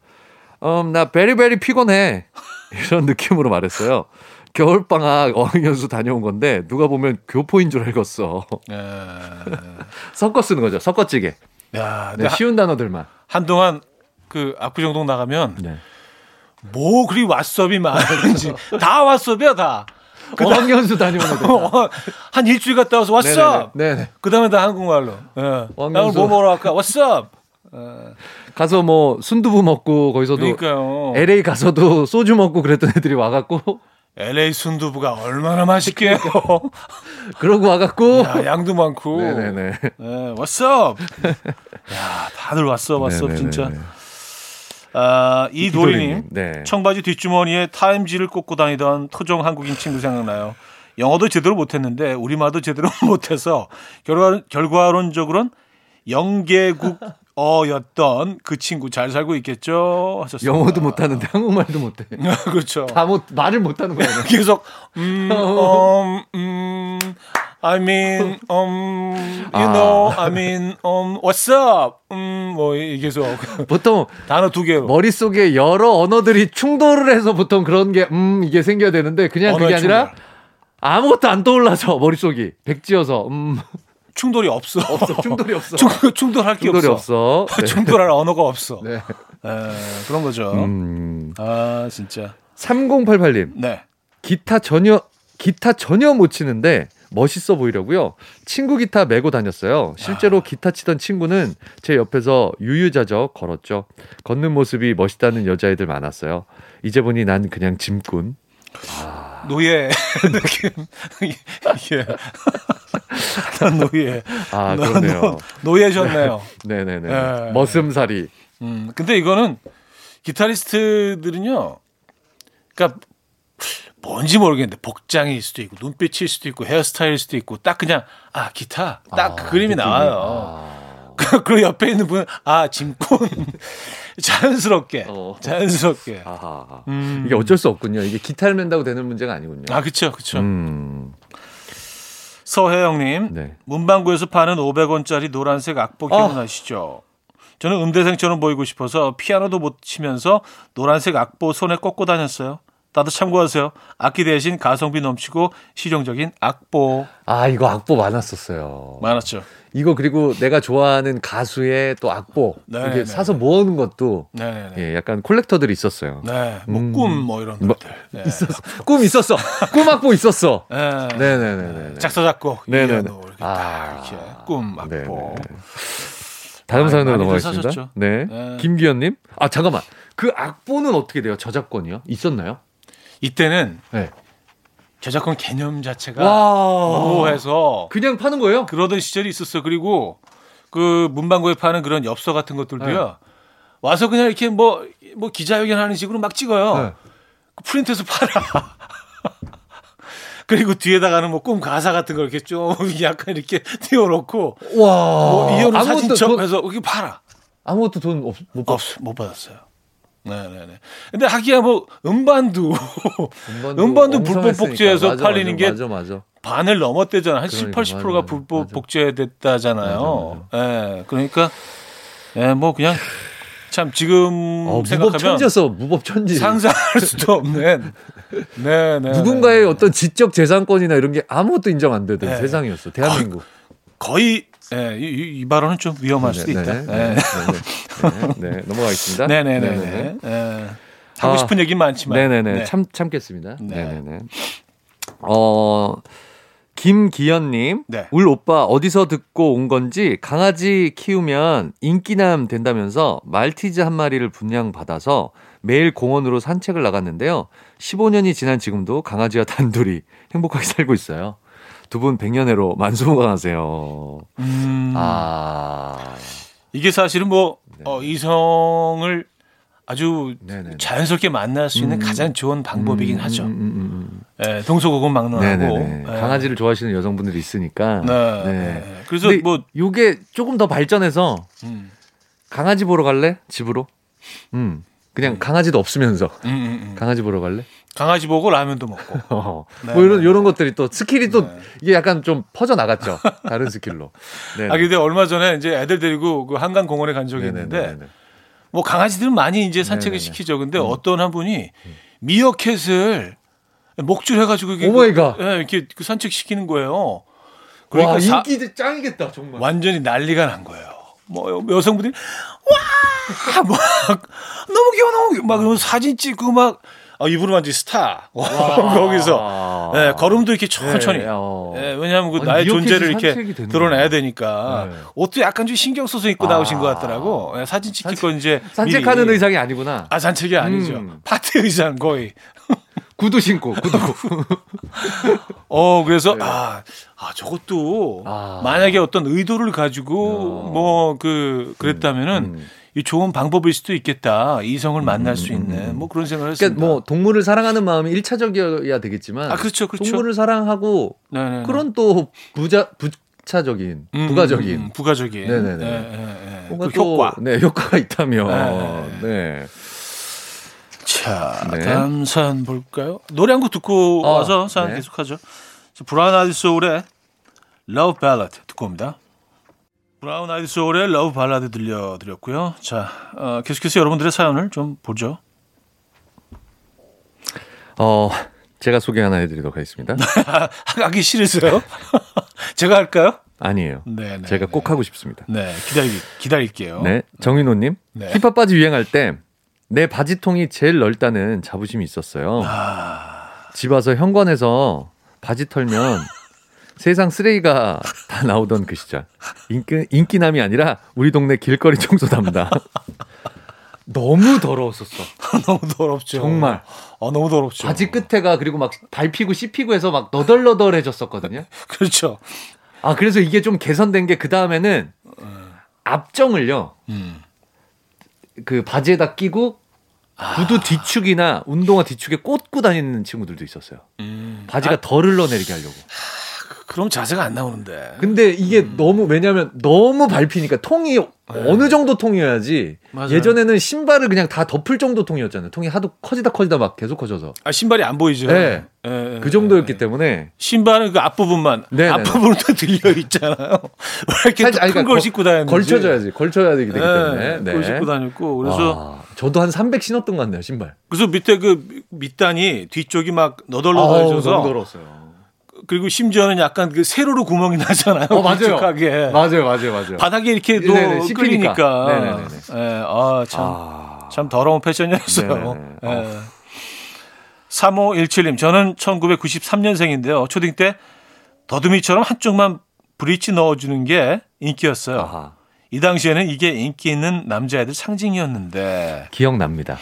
음, 나 베리베리 피곤해. 이런 느낌으로 말했어요. 겨울방학 어학연수 다녀온 건데 누가 보면 교포인 줄 알겠어. 예. 섞어 쓰는 거죠. 섞어찌개. 야, 네, 쉬운 단어들만. 한동안 그 압구정동 나가면 네. 뭐 그리 왓썹이 많은지 다 왓썹이야 다. 어학연수 다녀온 거. 한 일주일 갔다 와서 왓썹. 네네. 그다음에 다 한국말로. 예. 나 오늘. 뭐 먹으러 갈까? 왓썹. 가서 뭐 순두부 먹고 거기서도 그러니까요. LA 가서도 소주 먹고 그랬던 애들이 와갖고 LA 순두부가 얼마나 맛있게요. 그러고 와갖고 야, 양도 많고. 네네네. 네, 왓썹. 야, 다들 왔어, 왔어. 진짜. 아, 이 도리님. 네. 청바지 뒷주머니에 타임지를 꽂고 다니던 토종 한국인 친구 생각나요. 영어도 제대로 못했는데 우리말도 제대로 못해서 결과, 결과론적으로는 영계국 어였던 그 친구 잘 살고 있겠죠? 하셨습니다. 영어도 못하는데 한국말도 못해. 그렇죠. 다 못 말을 못하는 거예요. 계속 음, 음, 음, I mean, um, you 아. know, I mean, um, what's up? 음, 뭐 이- 계속 보통 단어 두 개로. 머릿 속에 여러 언어들이 충돌을 해서 보통 그런 게 음 이게 생겨야 되는데 그냥 그게 아니라 충돌. 아무것도 안 떠올라서 머릿속이 백지어서 음 충돌이 없어. 없어 충돌이 없어. 충, 충돌할 게 충돌이 없어. 없어. 네. 충돌할 언어가 없어. 네. 에, 그런 거죠. 음. 아, 진짜. 3088님 네. 기타 전혀 기타 전혀 못 치는데 멋있어 보이려고요. 친구 기타 메고 다녔어요. 실제로 기타 치던 친구는 제 옆에서 유유자적 걸었죠. 걷는 모습이 멋있다는 여자애들 많았어요. 이제 보니 난 그냥 짐꾼. 노예 느낌. 예. 난 노예. 아 너- 그러네요. 너- 노예셨네요. 네네네. 네. 머슴살이. 음, 근데 이거는 기타리스트들은요, 그러니까 뭔지 모르겠는데 복장일 수도 있고 눈빛일 수도 있고 헤어스타일일 수도 있고 딱 그냥 아 기타 딱 그 그림이 나와요. 그- 그리고 옆에 있는 분은 아 짐꾼 자연스럽게 어. 자연스럽게. 음. 이게 어쩔 수 없군요. 이게 기타를 맨다고 되는 문제가 아니군요. 아 그쵸 음. 서혜영님 네. 문방구에서 파는 500원짜리 노란색 악보 아. 기억나시죠? 저는 음대생처럼 보이고 싶어서 피아노도 못 치면서 노란색 악보 손에 꽂고 다녔어요. 다들 참고하세요. 악기 대신 가성비 넘치고 실용적인 악보 아 이거 악보 많았었어요. 많았죠. 이거 그리고 내가 좋아하는 가수의 또 악보 네, 이게 네, 사서 모으는 것도 네네네. 예, 약간 콜렉터들이 있었어요. 네, 뭐 음. 꿈뭐 이런 뭐, 것들. 네. 있었어. 꿈 있었어. 꿈 악보 있었어. 네. 네네네네. 작사 작곡 네 네네. 이런 거 이렇게 아. 딱 이렇게 꿈 악보. 다음 아, 사연으로 넘어가겠습니다. 네. 네. 김기현님. 아 잠깐만. 그 악보는 어떻게 돼요? 저작권이요? 있었나요? 이때는 네. 저작권 개념 자체가 와. 모호해서 그냥 파는 거예요? 그러던 시절이 있었어요. 그리고 그 문방구에 파는 그런 엽서 같은 것들도요. 와서 그냥 이렇게 뭐, 뭐 기자회견 하는 식으로 막 찍어요. 네. 그 프린트해서 팔아. 그리고 뒤에다가는 뭐 꿈 가사 같은 걸 이렇게 좀 약간 이렇게 띄워놓고 와. 뭐 이현우 사진첩 돈, 해서 이렇게 팔아. 아무것도 돈 없, 못 받. 없, 못 받았어요. 네네네. 근데 하기야 뭐 음반도 음반도 불법 엉성했으니까. 복제해서 맞아, 팔리는 맞아, 게 맞아 맞아. 반을 넘었대잖아. 한 그러니까, 7, 80%가 맞아, 불법. 복제됐다잖아요. 예. 그러니까 예, 뭐 그냥 참 지금 어, 무법 생각하면 천지였어. 무법 천지. 상상할 수도 없는 네, 네. 누군가의 네. 어떤 지적 재산권이나 이런 게 아무것도 인정 안 되던 네. 세상이었어. 대한민국. 거의 예, 이, 이- 이 발언은 좀 위험할 수도 있다. 네, 네, 네. 네, 네, 네, 네, 넘어가겠습니다. 네, 네, 네, 네, 네. 예. 하고 아, 싶은 얘기는 많지만 네네네. 네. 참, 참겠습니다. 네. 네네네. 어, 김기현님. 네. 울 오빠 어디서 듣고 온 건지 강아지 키우면 인기남 된다면서 말티즈 한 마리를 분양받아서 매일 공원으로 산책을 나갔는데요. 15년이 지난 지금도 강아지와 단둘이 행복하게 살고 있어요. 두 분 백년해로 만수무강하세요. 음, 아, 이게 사실은 뭐 어, 이성을 아주 네네네. 자연스럽게 만날 수 있는 음. 가장 좋은 방법이긴 음, 하죠. 음, 음, 음. 예, 동서고금 막론하고 네네네. 예. 강아지를 좋아하시는 여성분들이 있으니까. 네. 네. 네. 그래서 뭐 요게 조금 더 발전해서 음, 강아지 보러 갈래? 집으로? 음. 그냥 강아지도 없으면서 음, 음, 음. 강아지 보러 갈래? 강아지 보고 라면도 먹고. 어. 네, 뭐 이런 네, 이런 것들이 또 스킬이 또 네. 이게 약간 좀 퍼져 나갔죠. 다른 스킬로. 네. 아 근데 얼마 전에 이제 애들 데리고 그 한강 공원에 간 적이 있는데 네네네네. 뭐 강아지들은 많이 이제 산책을 네네네. 시키죠. 근데 어떤 한 분이 미어캣을 목줄 해가지고 이게 oh my god. 그, 예, 이렇게 그 산책 시키는 거예요. 그러니까 와 사- 인기 짱이겠다 정말. 완전히 난리가 난 거예요. 뭐 여- 여성분들이 와 막 너무 귀여워 너무 귀여워 막 그러면 사진 찍고 막 아, 이분은 완전 스타 거기서 예, 걸음도 이렇게 천천히 네, 어. 예, 왜냐하면 그 아니, 나의 존재를 이렇게. 드러내야 되니까 네. 옷도 약간 좀 신경 써서 입고 나오신 아. 것 같더라고 예, 사진 찍힐 건 이제 산책하는 미리. 의상이 아니구나. 아 산책이 아니죠 음. 파티 의상 거의 구두 신고 구두. 어 그래서 네. 아, 아 저것도 아. 만약에 어떤 의도를 가지고 어. 뭐 그 그랬다면은 음. 이 좋은 방법일 수도 있겠다 이성을 만날 수 있는 뭐 그런 생각을 했습니다. 그러니까 뭐 동물을 사랑하는 마음이 일차적이어야 되겠지만 아 그렇죠 그렇죠. 동물을 사랑하고 네네. 그런 또 부자 부 차적인 음, 부가적인 음, 부가적인 네네네. 예, 예, 예. 뭔가 그 또, 효과. 네 효과가 있다면 네. 네. 자 네. 다음 사연 볼까요? 노래 한 곡 듣고 어, 와서 사연 네. 계속하죠. 자, 브라운 아이드 소울의 Love Ballad 듣고 옵니다. 브라운 아이드 소울의 Love Ballad 들려드렸고요. 자 어, 계속해서 여러분들의 사연을 좀 보죠. 어 제가 소개 하나 해드리도록 하겠습니다. 하기 싫으세요? 제가 할까요? 아니에요. 네, 네. 제가 네. 꼭 하고 싶습니다. 네, 기다리, 기다릴게요. 네, 정인호님 네. 힙합 바지 유행할 때 내 바지통이 제일 넓다는 자부심이 있었어요. 아, 집 와서 현관에서 바지 털면 세상 쓰레기가 다 나오던 그 시절. 인기, 인기남이 아니라 우리 동네 길거리 청소 담당. 너무 더러웠었어. 너무 더럽죠. 정말. 어, 너무 더럽죠. 바지 끝에가 그리고 막 밟히고 씹히고 해서 막 너덜너덜해졌었거든요. 그렇죠. 아, 그래서 이게 좀 개선된 게 그 다음에는 앞정을요. 음. 그 바지에다 끼고 구두 뒤축이나 운동화 뒤축에 꽂고 다니는 친구들도 있었어요. 음. 바지가 덜 흘러내리게 하려고. 그럼 자세가 안 나오는데. 근데 이게 너무 왜냐면 너무 밟히니까 통이 어느 정도 통이어야지 맞아요. 예전에는 신발을 그냥 다 덮을 정도 통이었잖아요. 통이 하도 커지다 커지다 막 계속 커져서 아, 신발이 안 보이죠? 네. 예, 예, 그 정도였기 예. 때문에 신발은 그 앞부분만. 네, 네, 앞부분은 또 들려 있잖아요. 왜 이렇게 살짝 아니, 큰걸 거- 신고 다녔는지. 걸쳐줘야지 걸쳐야 되기 때문에 네, 그걸 신고 다녔고. 그래서, 아, 저도 한 300 신었던 것 같네요 신발. 그래서 밑에 그 밑단이 뒤쪽이 막 너덜너덜해져서. 너무 더러웠어요. 그리고 심지어는 약간 그 세로로 구멍이 나잖아요. 어, 맞아요. 길쭉하게. 맞아요, 맞아요, 맞아요. 바닥에 이렇게 또 네네, 씹히니까. 끌리니까. 네네네네. 예, 아, 참. 아, 참 더러운 패션이었어요. 네네네. 예. 3517님, 저는 1993년생인데요. 초딩 때 더듬이처럼 한쪽만 브릿지 넣어주는 게 인기였어요. 아하. 이 당시에는 이게 인기 있는 남자애들 상징이었는데. 기억납니다.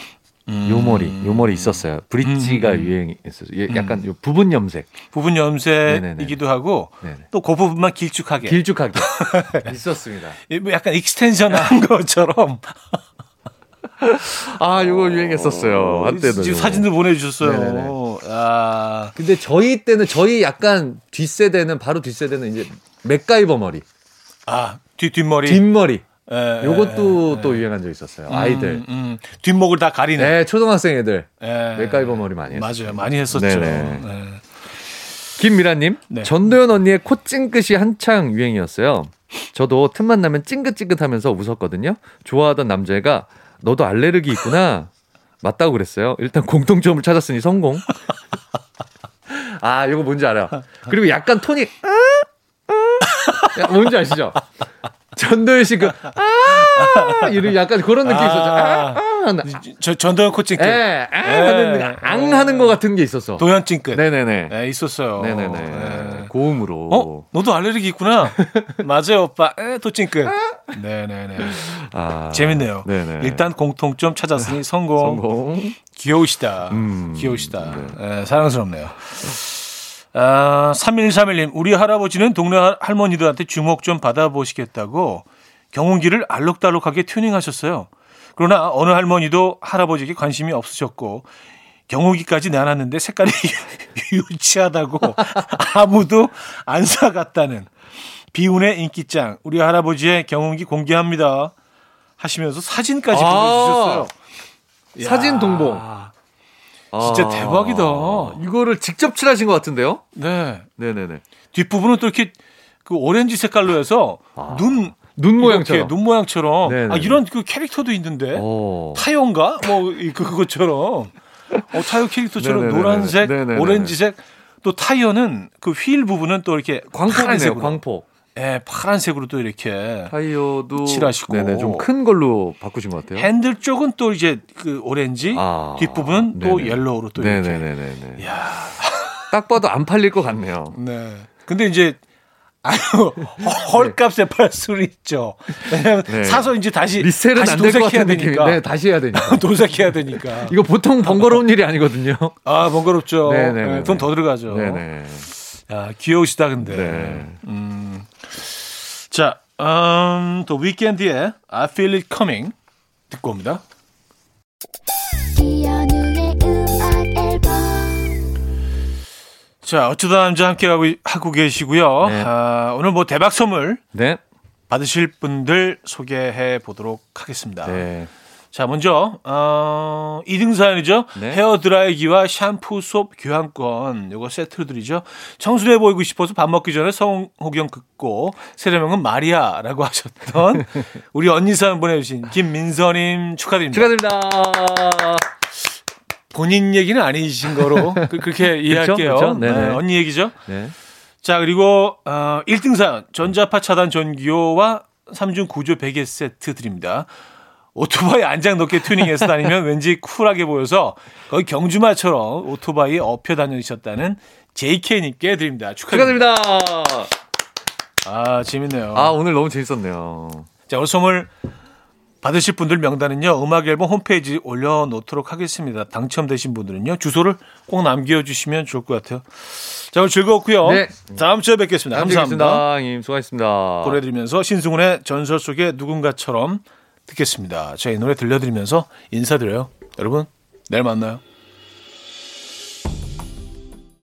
음. 요머리, 요머리 있었어요. 브릿지가 음, 음. 유행했어요. 예, 약간 요 부분 염색. 부분 염색이기도 하고. 또 그 부분만 길쭉하게. 길쭉하게 있었습니다. 이뭐 약간 extension 한 것처럼. 아, 요거 유행했었어요. 한때도. 지금. 사진도 보내주셨어요. 아, 근데 저희 때는 저희 약간 뒷세대는 바로 뒷세대는 이제 맥가이버 머리, 아, 뒤, 뒷머리. 뒷머리. 예, 요것도 예, 또 예. 유행한 적 있었어요. 음, 아이들. 음, 뒷목을 다 가리네. 네, 초등학생 애들. 예. 맥가이버 머리 많이 했어요. 맞아요. 많이 했었죠. 네네. 예. 김미라님, 네. 전도연 언니의 코 찡긋이 한창 유행이었어요. 저도 틈만 나면 찡긋찡긋하면서 웃었거든요. 좋아하던 남자애가 너도 알레르기 있구나. 맞다고 그랬어요. 일단 공통점을 찾았으니 성공. 아, 이거 뭔지 알아요. 그리고 약간 톤이 아, 아. 야, 뭔지 아시죠? 전도연 씨그 아, 이런 약간 그런 느낌이 있었죠. 아, 아, 저 전도연 코칭끝. 예, 아, 하는, 앙 하는 것 같은 게 있었어. 도연 찡끝. 네네네. 네, 있었어요. 네네네. 예, 고음으로. 어? 너도 알레르기 있구나. 맞아요, 오빠. 에, 도찐끝. 네네네. 아, 재밌네요. 네네. 일단 공통점 찾았으니 성공. 성공. 귀여우시다. 음, 귀여우시다. 예, 사랑스럽네요. 아, 3131님, 우리 할아버지는 동네 할- 할머니들한테 주목 좀 받아보시겠다고 경운기를 알록달록하게 튜닝하셨어요. 그러나 어느 할머니도 할아버지에게 관심이 없으셨고 경운기까지 내놨는데 색깔이 유치하다고 아무도 안 사갔다는 비운의 인기짱 우리 할아버지의 경운기 공개합니다 하시면서 사진까지 아. 보내주셨어요. 사진 동봉. 진짜 아, 대박이다. 이거를 직접 칠하신 것 같은데요? 네. 네네네. 뒷부분은 또 이렇게 그 오렌지 색깔로 해서 아. 눈, 눈 모양처럼. 눈 모양처럼. 네네. 아, 이런 그 캐릭터도 있는데. 오. 타요인가? 뭐, 이- 그, 그것처럼. 어, 타요 캐릭터처럼 네네네네. 노란색, 네네네네. 오렌지색. 또 타이어는 그 휠 부분은 또 이렇게 광폭이네요. 광폭. 예, 파란색으로 또 이렇게. 타이어도 칠하시고. 네네, 좀 큰 걸로 바꾸신 것 같아요. 핸들 쪽은 또 이제 그 오렌지, 아, 뒷부분은 또. yellow로 또 이렇게. 네네네네. 야 딱 봐도 안 팔릴 것 같네요. 네. 근데 이제 아유 헐값에 팔 수는 있죠. 왜냐면 네. 사서 이제 다시 resell은 다시 도색해야. 되니까. 네, 다시 해야 되니까. 도색해야 되니까. 이거 보통 번거로운 일이 아니거든요. 아 번거롭죠. 네네네. 네, 돈더 들어가죠. 네네. 야, 귀여우시다 근데. 네. 음. 자, 음, 또 위켄드의 I Feel It Coming 듣고 옵니다. 자, 어쩌다 남자 함께 하고, 하고 계시고요. 네. 아, 오늘 뭐 대박 선물 네. 받으실 분들 소개해 보도록 하겠습니다. 네. 자, 먼저 어, 2등 사연이죠. 네. 헤어 드라이기와 샴푸 솝 교환권 요거 세트로 드리죠. 청순해 보이고 싶어서 밥 먹기 전에 성호경 긋고 세례명은 마리아라고 하셨던 우리 언니 사연 보내주신 김민서님 축하드립니다. 축하드립니다. 본인 얘기는 아니신 거로 그, 렇게 이해할게요. 그쵸? 네네. 네, 언니 얘기죠. 네. 자, 그리고 어, 1등 사연 전자파 차단 전기요와 3중 구조 베개 세트 드립니다. 오토바이 안장 높게 튜닝해서 다니면 왠지 쿨하게 보여서 거의 경주마처럼 오토바이에 업혀 다니셨다는 JK님께 드립니다. 축하드립니다. 축하드립니다. 아, 재밌네요. 아, 오늘 너무 재밌었네요. 자, 오늘 선물 받으실 분들 명단은요, 음악 앨범 홈페이지 올려놓도록 하겠습니다. 당첨되신 분들은요, 주소를 꼭 남겨주시면 좋을 것 같아요. 자, 오늘 즐거웠고요. 네. 다음 주에 뵙겠습니다. 감사합니다. 감사합니다. 님 수고하셨습니다. 보내드리면서 신승훈의 전설 속의 누군가처럼 듣겠습니다. 저희 노래 들려드리면서 인사드려요. 여러분, 내일 만나요.